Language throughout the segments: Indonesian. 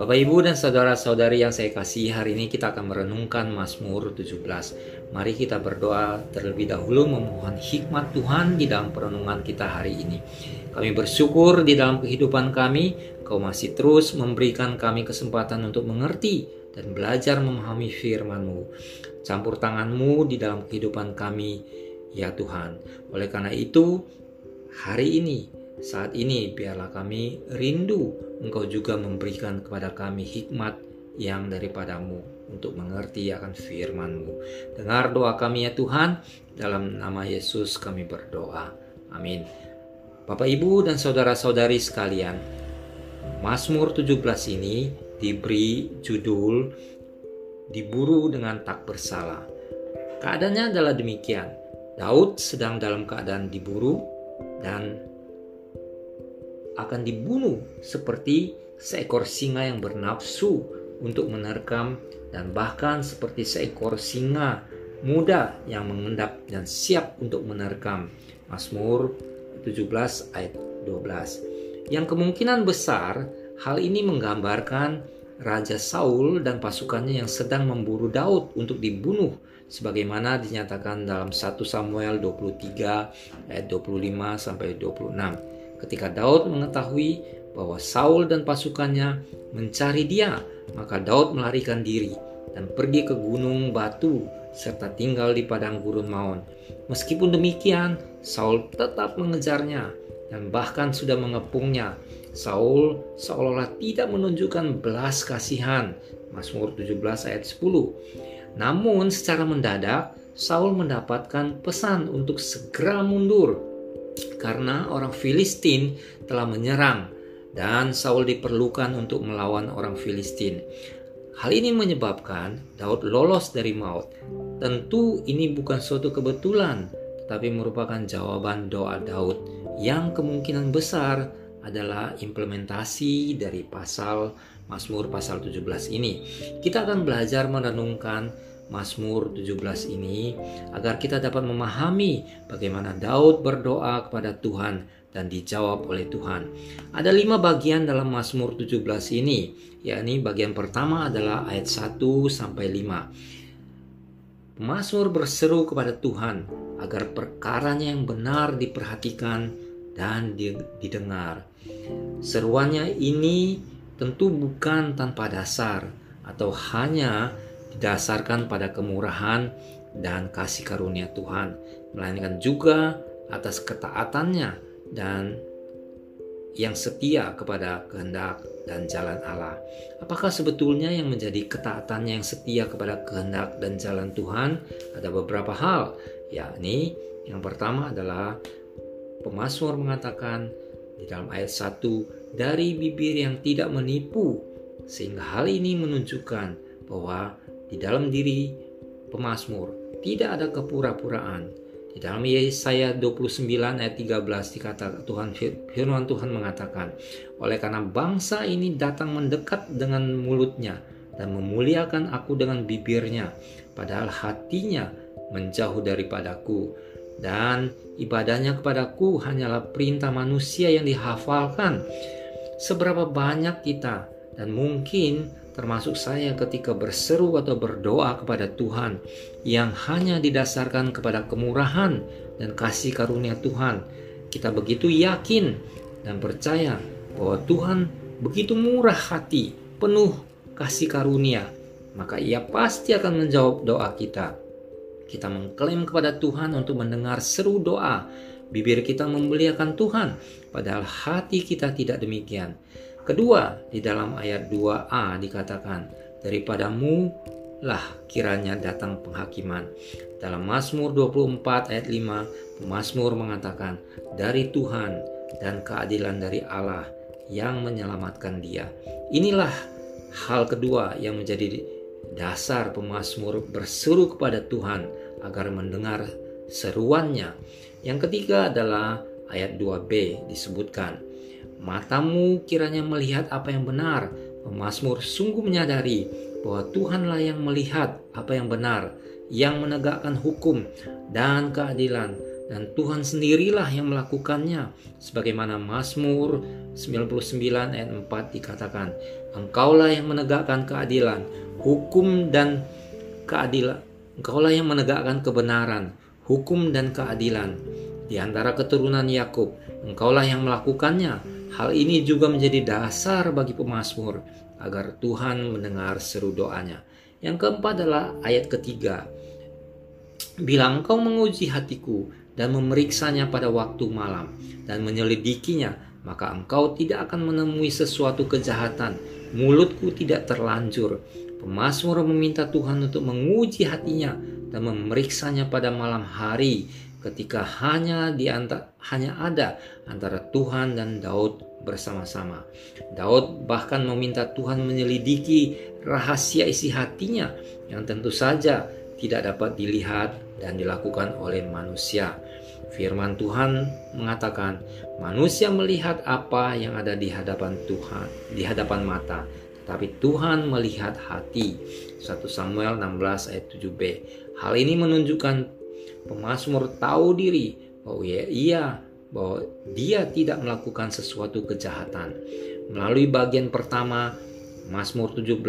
Bapak Ibu dan saudara-saudari yang saya kasih, hari ini kita akan merenungkan Mazmur 17. Mari kita berdoa terlebih dahulu memohon hikmat Tuhan di dalam perenungan kita hari ini. Kami bersyukur di dalam kehidupan kami, Kau masih terus memberikan kami kesempatan untuk mengerti dan belajar memahami firman-Mu. Campur tangan-Mu di dalam kehidupan kami, ya Tuhan. Oleh karena itu, hari ini saat ini biarlah kami rindu Engkau juga memberikan kepada kami hikmat yang daripadamu untuk mengerti akan firman-Mu. Dengar doa kami ya Tuhan, dalam nama Yesus kami berdoa. Amin. Bapak Ibu dan saudara-saudari sekalian, Mazmur 17 ini diberi judul Diburu dengan tak bersalah. Keadaannya adalah demikian. Daud sedang dalam keadaan diburu dan akan dibunuh seperti seekor singa yang bernafsu untuk menerkam dan bahkan seperti seekor singa muda yang mengendap dan siap untuk menerkam. Mazmur 17 ayat 12. Yang kemungkinan besar hal ini menggambarkan Raja Saul dan pasukannya yang sedang memburu Daud untuk dibunuh sebagaimana dinyatakan dalam 1 Samuel 23 ayat 25 sampai 26. Ketika Daud mengetahui bahwa Saul dan pasukannya mencari dia, maka Daud melarikan diri dan pergi ke gunung batu serta tinggal di padang gurun maun. Meskipun demikian, Saul tetap mengejarnya dan bahkan sudah mengepungnya. Saul seolah-olah tidak menunjukkan belas kasihan. Mazmur 17 ayat 10. Namun secara mendadak Saul mendapatkan pesan untuk segera mundur karena orang Filistin telah menyerang dan Saul diperlukan untuk melawan orang Filistin. Hal ini menyebabkan Daud lolos dari maut. Tentu ini bukan suatu kebetulan, tetapi merupakan jawaban doa Daud yang kemungkinan besar adalah implementasi dari pasal Mazmur pasal 17 ini. Kita akan belajar merenungkan Mazmur 17 ini agar kita dapat memahami bagaimana Daud berdoa kepada Tuhan dan dijawab oleh Tuhan. Ada lima bagian dalam Mazmur 17 ini, yakni bagian pertama adalah ayat 1 sampai 5. Mazmur berseru kepada Tuhan agar perkaranya yang benar diperhatikan dan didengar. Seruannya ini tentu bukan tanpa dasar atau hanya didasarkan pada kemurahan dan kasih karunia Tuhan, melainkan juga atas ketaatannya dan yang setia kepada kehendak dan jalan Allah. Apakah sebetulnya yang menjadi ketaatannya yang setia kepada kehendak dan jalan Tuhan? Ada beberapa hal, yakni yang pertama adalah pemazmur mengatakan di dalam ayat 1 dari bibir yang tidak menipu sehingga hal ini menunjukkan bahwa di dalam diri pemazmur tidak ada kepura-puraan. Di dalam Yesaya 29 ayat 13 dikatakan Tuhan firman Tuhan mengatakan, "Oleh karena bangsa ini datang mendekat dengan mulutnya dan memuliakan aku dengan bibirnya, padahal hatinya menjauh daripadaku." Dan ibadahnya kepadaku hanyalah perintah manusia yang dihafalkan. Seberapa banyak kita dan mungkin termasuk saya ketika berseru atau berdoa kepada Tuhan yang hanya didasarkan kepada kemurahan dan kasih karunia Tuhan. Kita begitu yakin dan percaya bahwa Tuhan begitu murah hati, penuh kasih karunia, maka Ia pasti akan menjawab doa kita. Kita mengklaim kepada Tuhan untuk mendengar seru doa. Bibir kita memuliakan Tuhan, padahal hati kita tidak demikian. Kedua, di dalam ayat 2a dikatakan, daripadamu lah kiranya datang penghakiman. Dalam Mazmur 24 ayat 5, pemazmur mengatakan, dari Tuhan dan keadilan dari Allah yang menyelamatkan dia. Inilah hal kedua yang menjadi dasar pemazmur berseru kepada Tuhan agar mendengar seruannya. Yang ketiga adalah ayat 2b disebutkan, Matamu kiranya melihat apa yang benar. Pemasmur sungguh menyadari bahwa Tuhanlah yang melihat apa yang benar, yang menegakkan hukum dan keadilan, dan Tuhan sendirilah yang melakukannya. Sebagaimana Mazmur 99 ayat 4 dikatakan, Engkaulah yang menegakkan keadilan, hukum dan keadilan. Engkaulah yang menegakkan kebenaran, hukum dan keadilan di antara keturunan Yakub. Engkaulah yang melakukannya. Hal ini juga menjadi dasar bagi pemazmur agar Tuhan mendengar seru doanya. Yang keempat adalah ayat ketiga. Bila engkau menguji hatiku dan memeriksanya pada waktu malam dan menyelidikinya, maka engkau tidak akan menemui sesuatu kejahatan. Mulutku tidak terlanjur. Pemasmur meminta Tuhan untuk menguji hatinya dan memeriksanya pada malam hari ketika hanya di antara, hanya ada antara Tuhan dan Daud bersama-sama. Daud bahkan meminta Tuhan menyelidiki rahasia isi hatinya yang tentu saja tidak dapat dilihat dan dilakukan oleh manusia. Firman Tuhan mengatakan, manusia melihat apa yang ada di hadapan Tuhan, di hadapan mata, tetapi Tuhan melihat hati. 1 Samuel 16 ayat 7b. Hal ini menunjukkan pemazmur tahu diri bahwa ia, ia bahwa dia tidak melakukan sesuatu kejahatan. Melalui bagian pertama Mazmur 17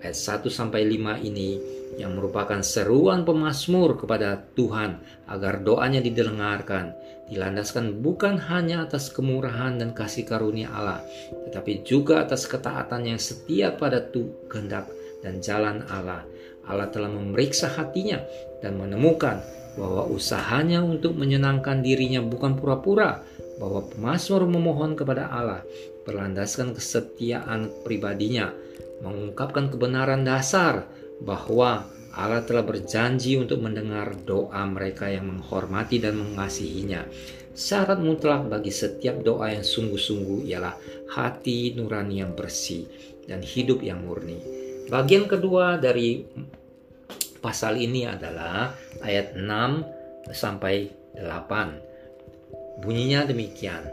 ayat 1 sampai 5 ini yang merupakan seruan pemazmur kepada Tuhan agar doanya didengarkan, dilandaskan bukan hanya atas kemurahan dan kasih karunia Allah, tetapi juga atas ketaatan yang setia pada kehendak dan jalan Allah. Allah telah memeriksa hatinya dan menemukan bahwa usahanya untuk menyenangkan dirinya bukan pura-pura, bahwa pemazmur memohon kepada Allah berlandaskan kesetiaan pribadinya, mengungkapkan kebenaran dasar bahwa Allah telah berjanji untuk mendengar doa mereka yang menghormati dan mengasihinya. Syarat mutlak bagi setiap doa yang sungguh-sungguh ialah hati nurani yang bersih dan hidup yang murni. Bagian kedua dari pasal ini adalah ayat 6 sampai 8. Bunyinya demikian.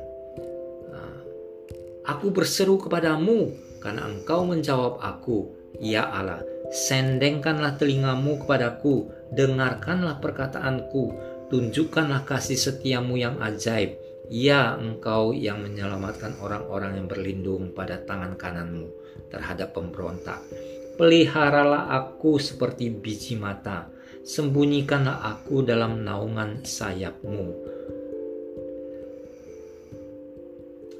Aku berseru kepadamu karena engkau menjawab aku, ya Allah Sendengkanlah telingamu kepadaku, dengarkanlah perkataanku, tunjukkanlah kasih setiamu yang ajaib. Ya engkau yang menyelamatkan orang-orang yang berlindung pada tangan kananmu terhadap pemberontak. Peliharalah aku seperti biji mata, sembunyikanlah aku dalam naungan sayapmu.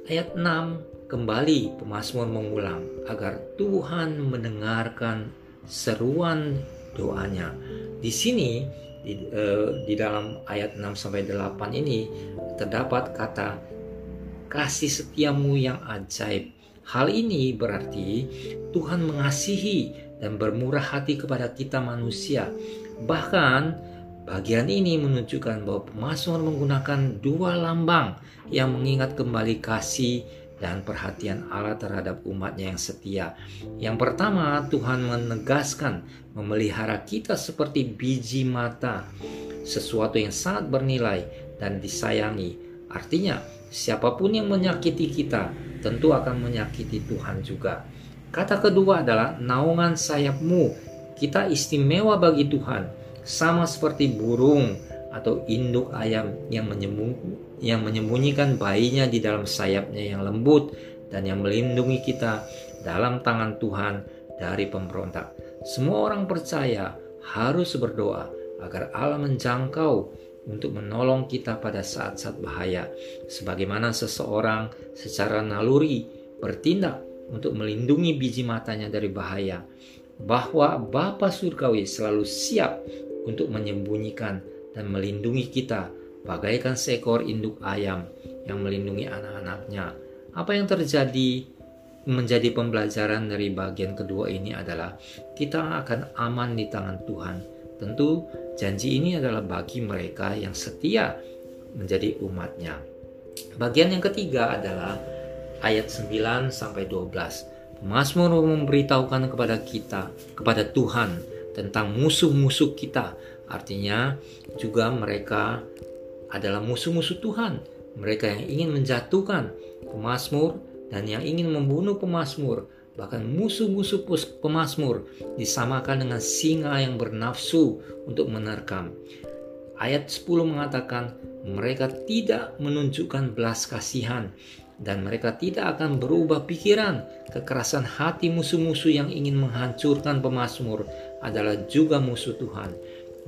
Ayat 6 kembali pemazmur mengulang agar Tuhan mendengarkan seruan doanya. Di sini di, uh, di dalam ayat 6 sampai 8 ini terdapat kata kasih setiamu yang ajaib. Hal ini berarti Tuhan mengasihi dan bermurah hati kepada kita manusia. Bahkan bagian ini menunjukkan bahwa pemazmur menggunakan dua lambang yang mengingat kembali kasih dan perhatian Allah terhadap umatnya yang setia. Yang pertama, Tuhan menegaskan memelihara kita seperti biji mata, sesuatu yang sangat bernilai dan disayangi. Artinya, siapa pun yang menyakiti kita tentu akan menyakiti Tuhan juga. Kata kedua adalah naungan sayapmu. Kita istimewa bagi Tuhan, sama seperti burung atau induk ayam yang, yang menyembunyikan bayinya di dalam sayapnya yang lembut dan yang melindungi kita dalam tangan Tuhan dari pemberontak. Semua orang percaya harus berdoa agar Allah menjangkau untuk menolong kita pada saat-saat bahaya, sebagaimana seseorang secara naluri bertindak untuk melindungi biji matanya dari bahaya, bahwa Bapa Surgawi selalu siap untuk menyembunyikan dan melindungi kita bagaikan seekor induk ayam yang melindungi anak-anaknya. Apa yang terjadi menjadi pembelajaran dari bagian kedua ini adalah kita akan aman di tangan Tuhan. Tentu janji ini adalah bagi mereka yang setia menjadi umatnya. Bagian yang ketiga adalah ayat 9 sampai 12. Mazmur memberitahukan kepada kita, kepada Tuhan tentang musuh-musuh kita Artinya juga mereka adalah musuh-musuh Tuhan. Mereka yang ingin menjatuhkan pemazmur dan yang ingin membunuh pemazmur. Bahkan musuh-musuh pemazmur disamakan dengan singa yang bernafsu untuk menerkam. ayat 10 mengatakan mereka tidak menunjukkan belas kasihan dan mereka tidak akan berubah pikiran. Kekerasan hati musuh-musuh yang ingin menghancurkan pemazmur adalah juga musuh Tuhan.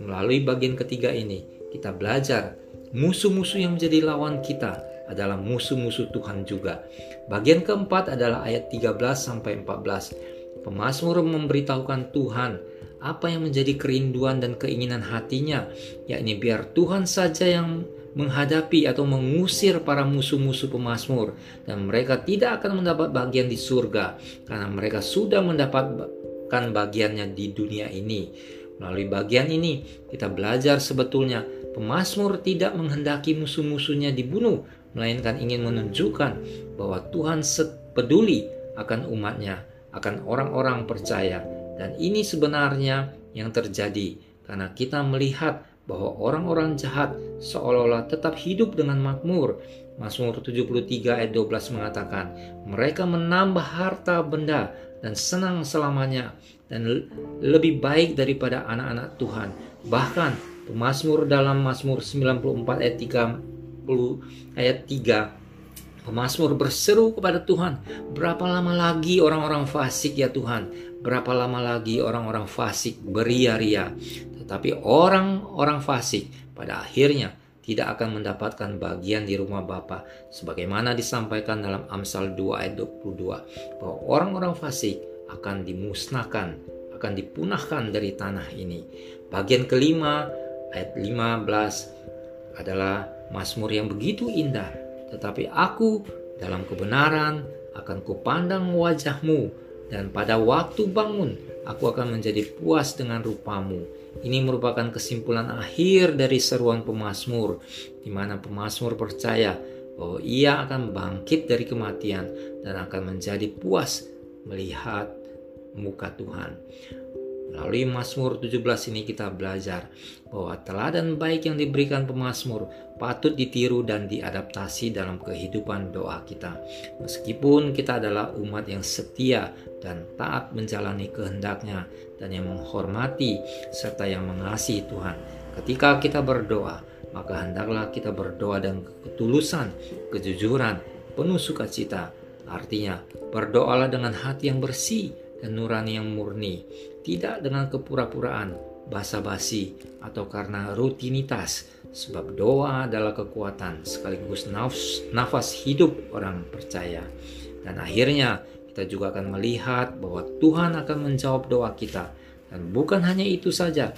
Melalui bagian ketiga ini, kita belajar musuh-musuh yang menjadi lawan kita adalah musuh-musuh Tuhan juga. Bagian keempat adalah ayat 13 sampai 14. Pemazmur memberitahukan Tuhan apa yang menjadi kerinduan dan keinginan hatinya, yakni biar Tuhan saja yang menghadapi atau mengusir para musuh-musuh pemazmur dan mereka tidak akan mendapat bagian di surga karena mereka sudah mendapatkan bagiannya di dunia ini. Melalui bagian ini kita belajar sebetulnya pemazmur tidak menghendaki musuh-musuhnya dibunuh melainkan ingin menunjukkan bahwa Tuhan peduli akan umatnya, akan orang-orang percaya dan ini sebenarnya yang terjadi karena kita melihat bahwa orang-orang jahat seolah-olah tetap hidup dengan makmur. Mazmur 73 ayat 12 mengatakan, mereka menambah harta benda dan senang selamanya dan lebih baik daripada anak-anak Tuhan. Bahkan pemazmur dalam Mazmur 94 ayat 30 ayat 3 Pemazmur berseru kepada Tuhan, berapa lama lagi orang-orang fasik ya Tuhan? Berapa lama lagi orang-orang fasik beria-ria? Tetapi orang-orang fasik pada akhirnya tidak akan mendapatkan bagian di rumah Bapa sebagaimana disampaikan dalam Amsal 2 ayat 22 bahwa orang-orang fasik akan dimusnahkan, akan dipunahkan dari tanah ini. Bagian kelima ayat 15 adalah Mazmur yang begitu indah tetapi aku dalam kebenaran akan kupandang wajahmu dan pada waktu bangun aku akan menjadi puas dengan rupamu. Ini merupakan kesimpulan akhir dari seruan pemazmur di mana pemazmur percaya bahwa ia akan bangkit dari kematian dan akan menjadi puas melihat muka Tuhan. Melalui Mazmur 17 ini kita belajar bahwa teladan baik yang diberikan pemazmur patut ditiru dan diadaptasi dalam kehidupan doa kita. Meskipun kita adalah umat yang setia dan taat menjalani kehendaknya dan yang menghormati serta yang mengasihi Tuhan. Ketika kita berdoa, maka hendaklah kita berdoa dengan ketulusan, kejujuran, penuh sukacita. Artinya, berdoalah dengan hati yang bersih dan nurani yang murni, tidak dengan kepura-puraan, basa-basi, atau karena rutinitas, sebab doa adalah kekuatan sekaligus nafas, nafas hidup orang percaya. Dan akhirnya kita juga akan melihat bahwa Tuhan akan menjawab doa kita. Dan bukan hanya itu saja,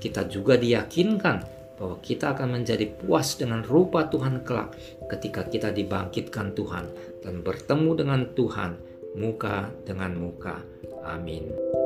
kita juga diyakinkan bahwa kita akan menjadi puas dengan rupa Tuhan kelak ketika kita dibangkitkan Tuhan dan bertemu dengan Tuhan muka dengan muka. Amin.